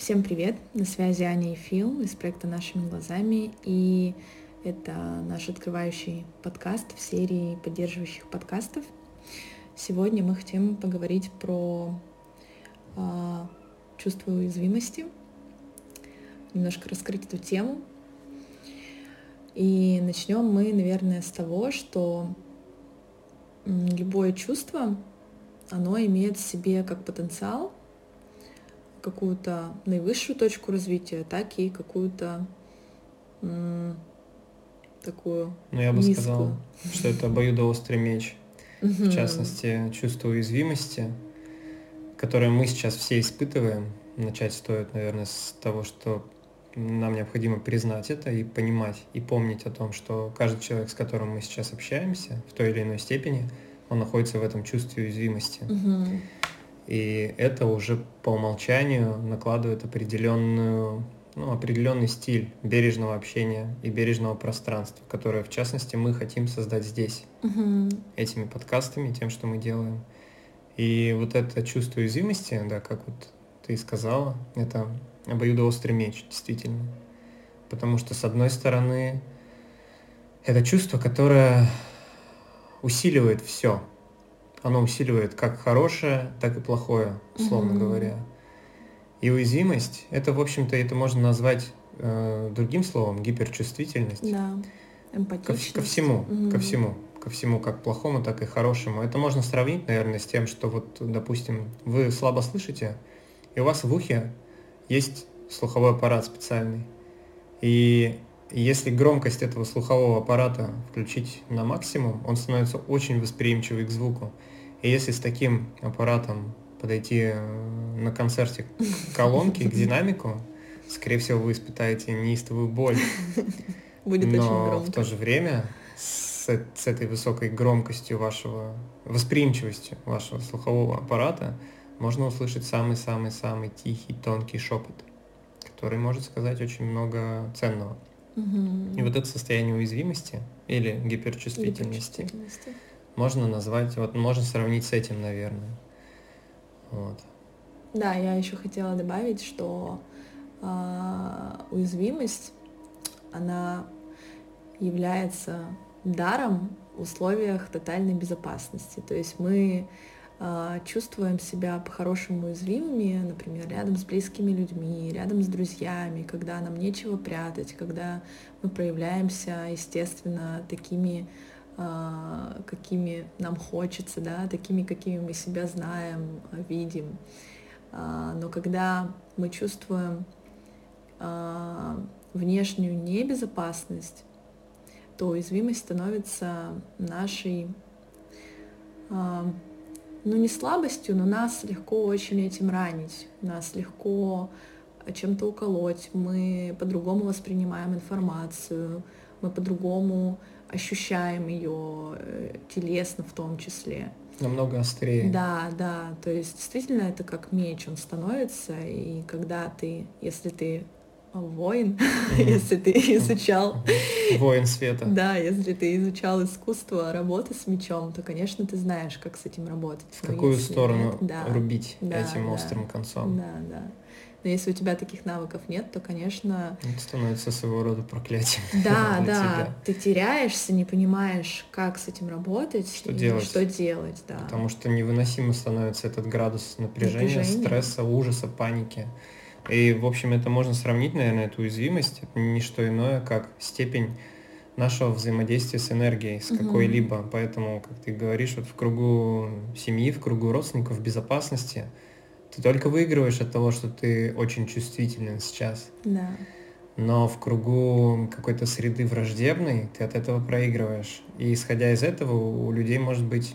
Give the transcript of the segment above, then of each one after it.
Всем привет! На связи Аня и Фил из проекта «Нашими глазами». И это наш открывающий подкаст в серии поддерживающих подкастов. Сегодня мы хотим поговорить про э, чувство уязвимости, немножко раскрыть эту тему. И начнем мы, наверное, с того, что любое чувство, оно имеет в себе как потенциал какую-то наивысшую точку развития, так и какую-то такую Ну, я бы низкую. сказал, что это обоюдоострый меч. В частности, чувство уязвимости, которое мы сейчас все испытываем. Начать стоит, наверное, с того, что нам необходимо признать это и понимать, и помнить о том, что каждый человек, с которым мы сейчас общаемся, в той или иной степени, он находится в этом чувстве уязвимости. Угу. И это уже по умолчанию накладывает определенную, ну, определенный стиль бережного общения и бережного пространства, которое, в частности, мы хотим создать здесь, угу. этими подкастами, тем, что мы делаем. И вот это чувство уязвимости, да, как вот ты сказала, это обоюдоострый меч, действительно. Потому что, с одной стороны, это чувство, которое усиливает все. Оно усиливает как хорошее, так и плохое, условно mm-hmm. говоря. И уязвимость, это, в общем-то, это можно назвать э, другим словом, гиперчувствительность. Да, эмпатичность. Ко, ко всему, mm-hmm. ко всему, ко всему, как плохому, так и хорошему. Это можно сравнить, наверное, с тем, что вот, допустим, вы слабо слышите, и у вас в ухе есть слуховой аппарат специальный. И если громкость этого слухового аппарата включить на максимум, он становится очень восприимчивый к звуку. И если с таким аппаратом подойти э, на концерте к колонке, к динамику, скорее всего, вы испытаете неистовую боль. Будет Но очень громко. в то же время с, с этой высокой громкостью вашего, восприимчивостью вашего слухового аппарата можно услышать самый-самый-самый тихий, тонкий шепот, который может сказать очень много ценного. Угу. И вот это состояние уязвимости или гиперчувствительности, гиперчувствительности можно назвать, вот можно сравнить с этим, наверное. Вот. Да, я еще хотела добавить, что э, уязвимость, она является даром в условиях тотальной безопасности. То есть мы чувствуем себя по-хорошему уязвимыми, например, рядом с близкими людьми, рядом с друзьями, когда нам нечего прятать, когда мы проявляемся, естественно, такими а, какими нам хочется, да, такими, какими мы себя знаем, видим. А, но когда мы чувствуем а, внешнюю небезопасность, то уязвимость становится нашей, ну не слабостью, но нас легко очень этим ранить, нас легко чем-то уколоть, мы по-другому воспринимаем информацию, мы по-другому ощущаем ее э, телесно в том числе. Намного острее. Да, да, то есть действительно это как меч, он становится, и когда ты, если ты воин, если ты изучал... Воин света. Да, если ты изучал искусство работы с мечом, то, конечно, ты знаешь, как с этим работать. В какую сторону рубить этим острым концом. Да, да. Но если у тебя таких навыков нет, то, конечно... Это становится своего рода проклятием. Да, да. Тебя. Ты теряешься, не понимаешь, как с этим работать. Что делать. Что делать, да. Потому что невыносимо становится этот градус напряжения, Напряжение. стресса, ужаса, паники. И, в общем, это можно сравнить, наверное, эту уязвимость. Это не что иное, как степень нашего взаимодействия с энергией, с угу. какой-либо. Поэтому, как ты говоришь, вот в кругу семьи, в кругу родственников, в безопасности – ты только выигрываешь от того, что ты очень чувствителен сейчас. Да. Но в кругу какой-то среды враждебной ты от этого проигрываешь. И исходя из этого у людей может быть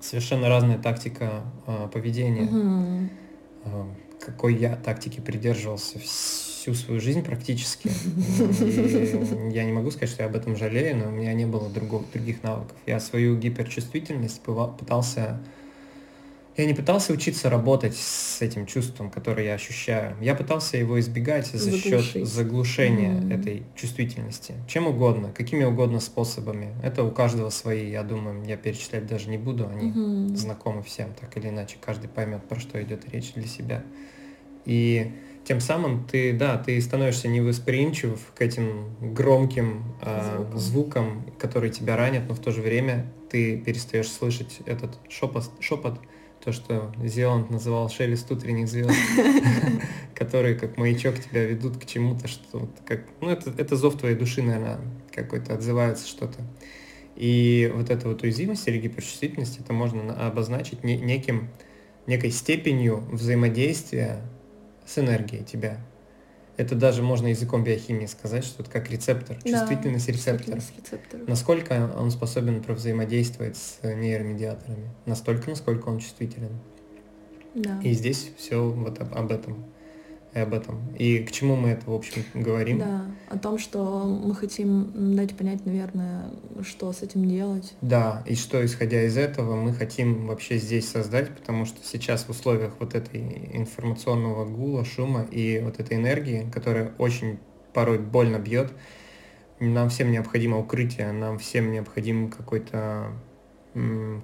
совершенно разная тактика э, поведения. Угу. Какой я тактики придерживался всю свою жизнь практически. И я не могу сказать, что я об этом жалею, но у меня не было другого, других навыков. Я свою гиперчувствительность пытался я не пытался учиться работать с этим чувством, которое я ощущаю. Я пытался его избегать за Заглушить. счет заглушения mm-hmm. этой чувствительности. Чем угодно, какими угодно способами. Это у каждого свои, я думаю, я перечислять даже не буду, они mm-hmm. знакомы всем, так или иначе. Каждый поймет, про что идет речь для себя. И тем самым ты, да, ты становишься невосприимчив к этим громким э, звукам. звукам, которые тебя ранят, но в то же время ты перестаешь слышать этот шепот, шепот то, что Зеланд называл шелест утренних звезд, которые как маячок тебя ведут к чему-то, что как, ну это, это зов твоей души, наверное, какой-то отзывается что-то. И вот эта вот уязвимость или гиперчувствительность, это можно обозначить неким, некой степенью взаимодействия с энергией тебя. Это даже можно языком биохимии сказать, что это как рецептор, да, чувствительность рецептора. Насколько он способен взаимодействовать с нейромедиаторами? Настолько, насколько он чувствителен. Да. И здесь все вот об, об этом и об этом. И к чему мы это, в общем, говорим? Да, о том, что мы хотим дать понять, наверное, что с этим делать. Да, и что, исходя из этого, мы хотим вообще здесь создать, потому что сейчас в условиях вот этой информационного гула, шума и вот этой энергии, которая очень порой больно бьет, нам всем необходимо укрытие, нам всем необходим какой-то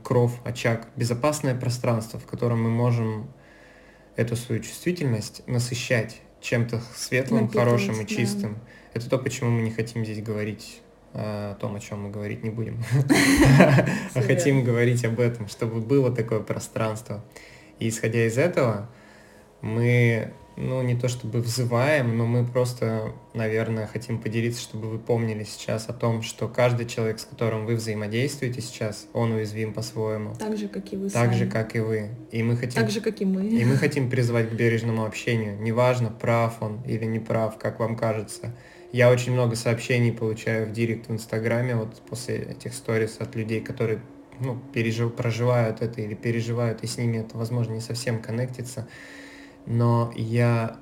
кров, очаг, безопасное пространство, в котором мы можем эту свою чувствительность насыщать чем-то светлым, хорошим и чистым. Да. Это то, почему мы не хотим здесь говорить о том, о чем мы говорить не будем, а хотим говорить об этом, чтобы было такое пространство. И исходя из этого, мы ну, не то чтобы взываем, но мы просто, наверное, хотим поделиться, чтобы вы помнили сейчас о том, что каждый человек, с которым вы взаимодействуете сейчас, он уязвим по-своему. Так же, как и вы Так сами. же, как и вы. И мы хотим... Так же, как и мы. И мы хотим призвать к бережному общению. Неважно, прав он или не прав, как вам кажется. Я очень много сообщений получаю в директ в Инстаграме, вот после этих сторис от людей, которые ну, пережив, проживают это или переживают, и с ними это, возможно, не совсем коннектится но я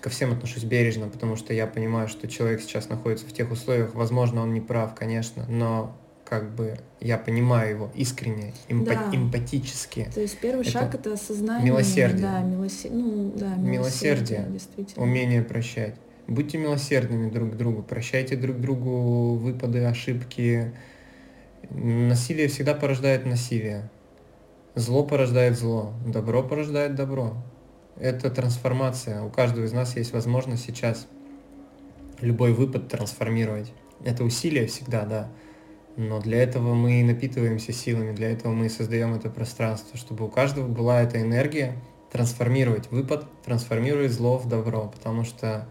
ко всем отношусь бережно, потому что я понимаю, что человек сейчас находится в тех условиях, возможно, он не прав, конечно, но как бы я понимаю его искренне, эмпа- да. эмпатически. То есть первый это шаг это осознание. Милосердие. Да, милосе... ну, да, милосердие. милосердие умение прощать. Будьте милосердными друг к другу, прощайте друг другу выпады, ошибки. Насилие всегда порождает насилие. Зло порождает зло, добро порождает добро это трансформация. У каждого из нас есть возможность сейчас любой выпад трансформировать. Это усилие всегда, да. Но для этого мы и напитываемся силами, для этого мы и создаем это пространство, чтобы у каждого была эта энергия трансформировать выпад, трансформировать зло в добро, потому что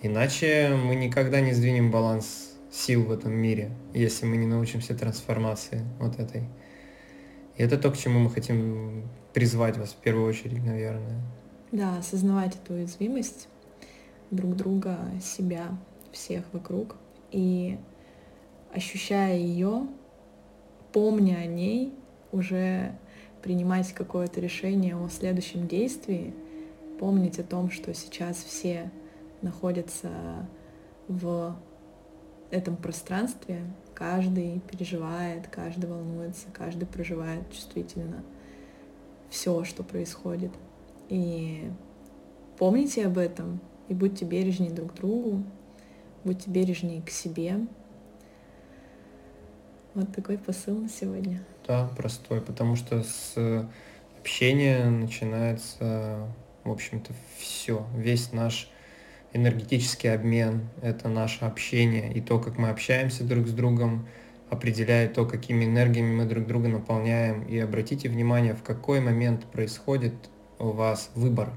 иначе мы никогда не сдвинем баланс сил в этом мире, если мы не научимся трансформации вот этой. И это то, к чему мы хотим призвать вас в первую очередь, наверное. Да, осознавать эту уязвимость друг друга, себя, всех вокруг. И ощущая ее, помня о ней, уже принимать какое-то решение о следующем действии, помнить о том, что сейчас все находятся в этом пространстве, каждый переживает, каждый волнуется, каждый проживает чувствительно — все, что происходит. И помните об этом, и будьте бережнее друг другу, будьте бережнее к себе. Вот такой посыл на сегодня. Да, простой, потому что с общения начинается, в общем-то, все, весь наш энергетический обмен, это наше общение и то, как мы общаемся друг с другом, определяет то, какими энергиями мы друг друга наполняем. И обратите внимание, в какой момент происходит у вас выбор,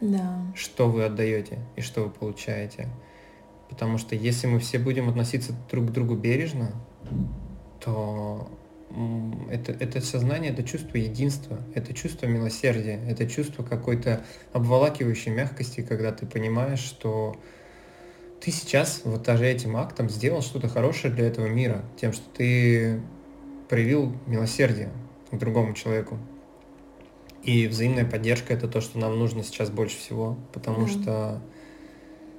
да. что вы отдаете и что вы получаете. Потому что если мы все будем относиться друг к другу бережно, то это, это сознание, это чувство единства, это чувство милосердия, это чувство какой-то обволакивающей мягкости, когда ты понимаешь, что ты сейчас вот даже этим актом сделал что-то хорошее для этого мира, тем, что ты проявил милосердие к другому человеку. И взаимная поддержка это то, что нам нужно сейчас больше всего, потому mm. что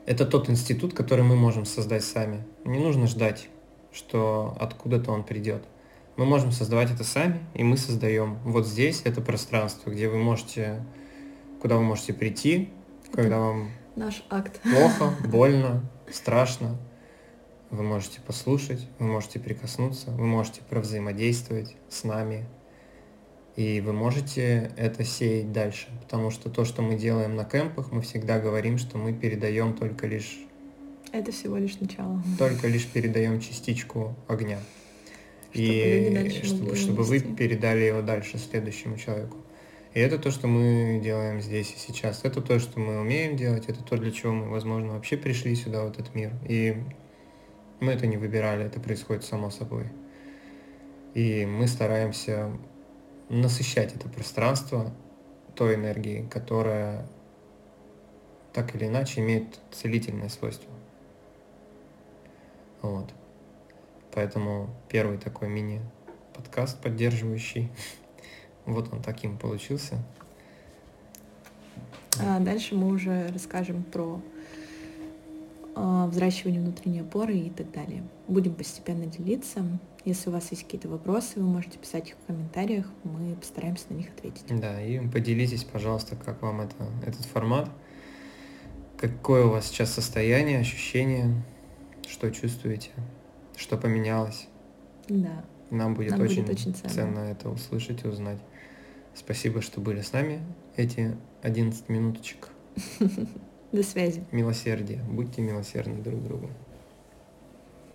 это тот институт, который мы можем создать сами. Не нужно ждать, что откуда-то он придет. Мы можем создавать это сами, и мы создаем. Вот здесь это пространство, где вы можете, куда вы можете прийти, когда вам наш акт. Плохо, больно, страшно. Вы можете послушать, вы можете прикоснуться, вы можете провзаимодействовать с нами. И вы можете это сеять дальше, потому что то, что мы делаем на кемпах, мы всегда говорим, что мы передаем только лишь... Это всего лишь начало. Только лишь передаем частичку огня. Чтобы и чтобы, чтобы вы передали его дальше следующему человеку. И это то, что мы делаем здесь и сейчас. Это то, что мы умеем делать, это то, для чего мы, возможно, вообще пришли сюда, в этот мир. И мы это не выбирали, это происходит само собой. И мы стараемся насыщать это пространство той энергией, которая так или иначе имеет целительное свойство. Вот. Поэтому первый такой мини-подкаст поддерживающий. Вот он таким получился. А дальше мы уже расскажем про э, взращивание внутренней опоры и так далее. Будем постепенно делиться. Если у вас есть какие-то вопросы, вы можете писать их в комментариях, мы постараемся на них ответить. Да, и поделитесь, пожалуйста, как вам это, этот формат, какое у вас сейчас состояние, ощущение, что чувствуете, что поменялось. Да. Нам будет, Нам очень, будет очень ценно. ценно это услышать и узнать. Спасибо, что были с нами эти 11 минуточек. До связи. Милосердие. Будьте милосердны друг другу.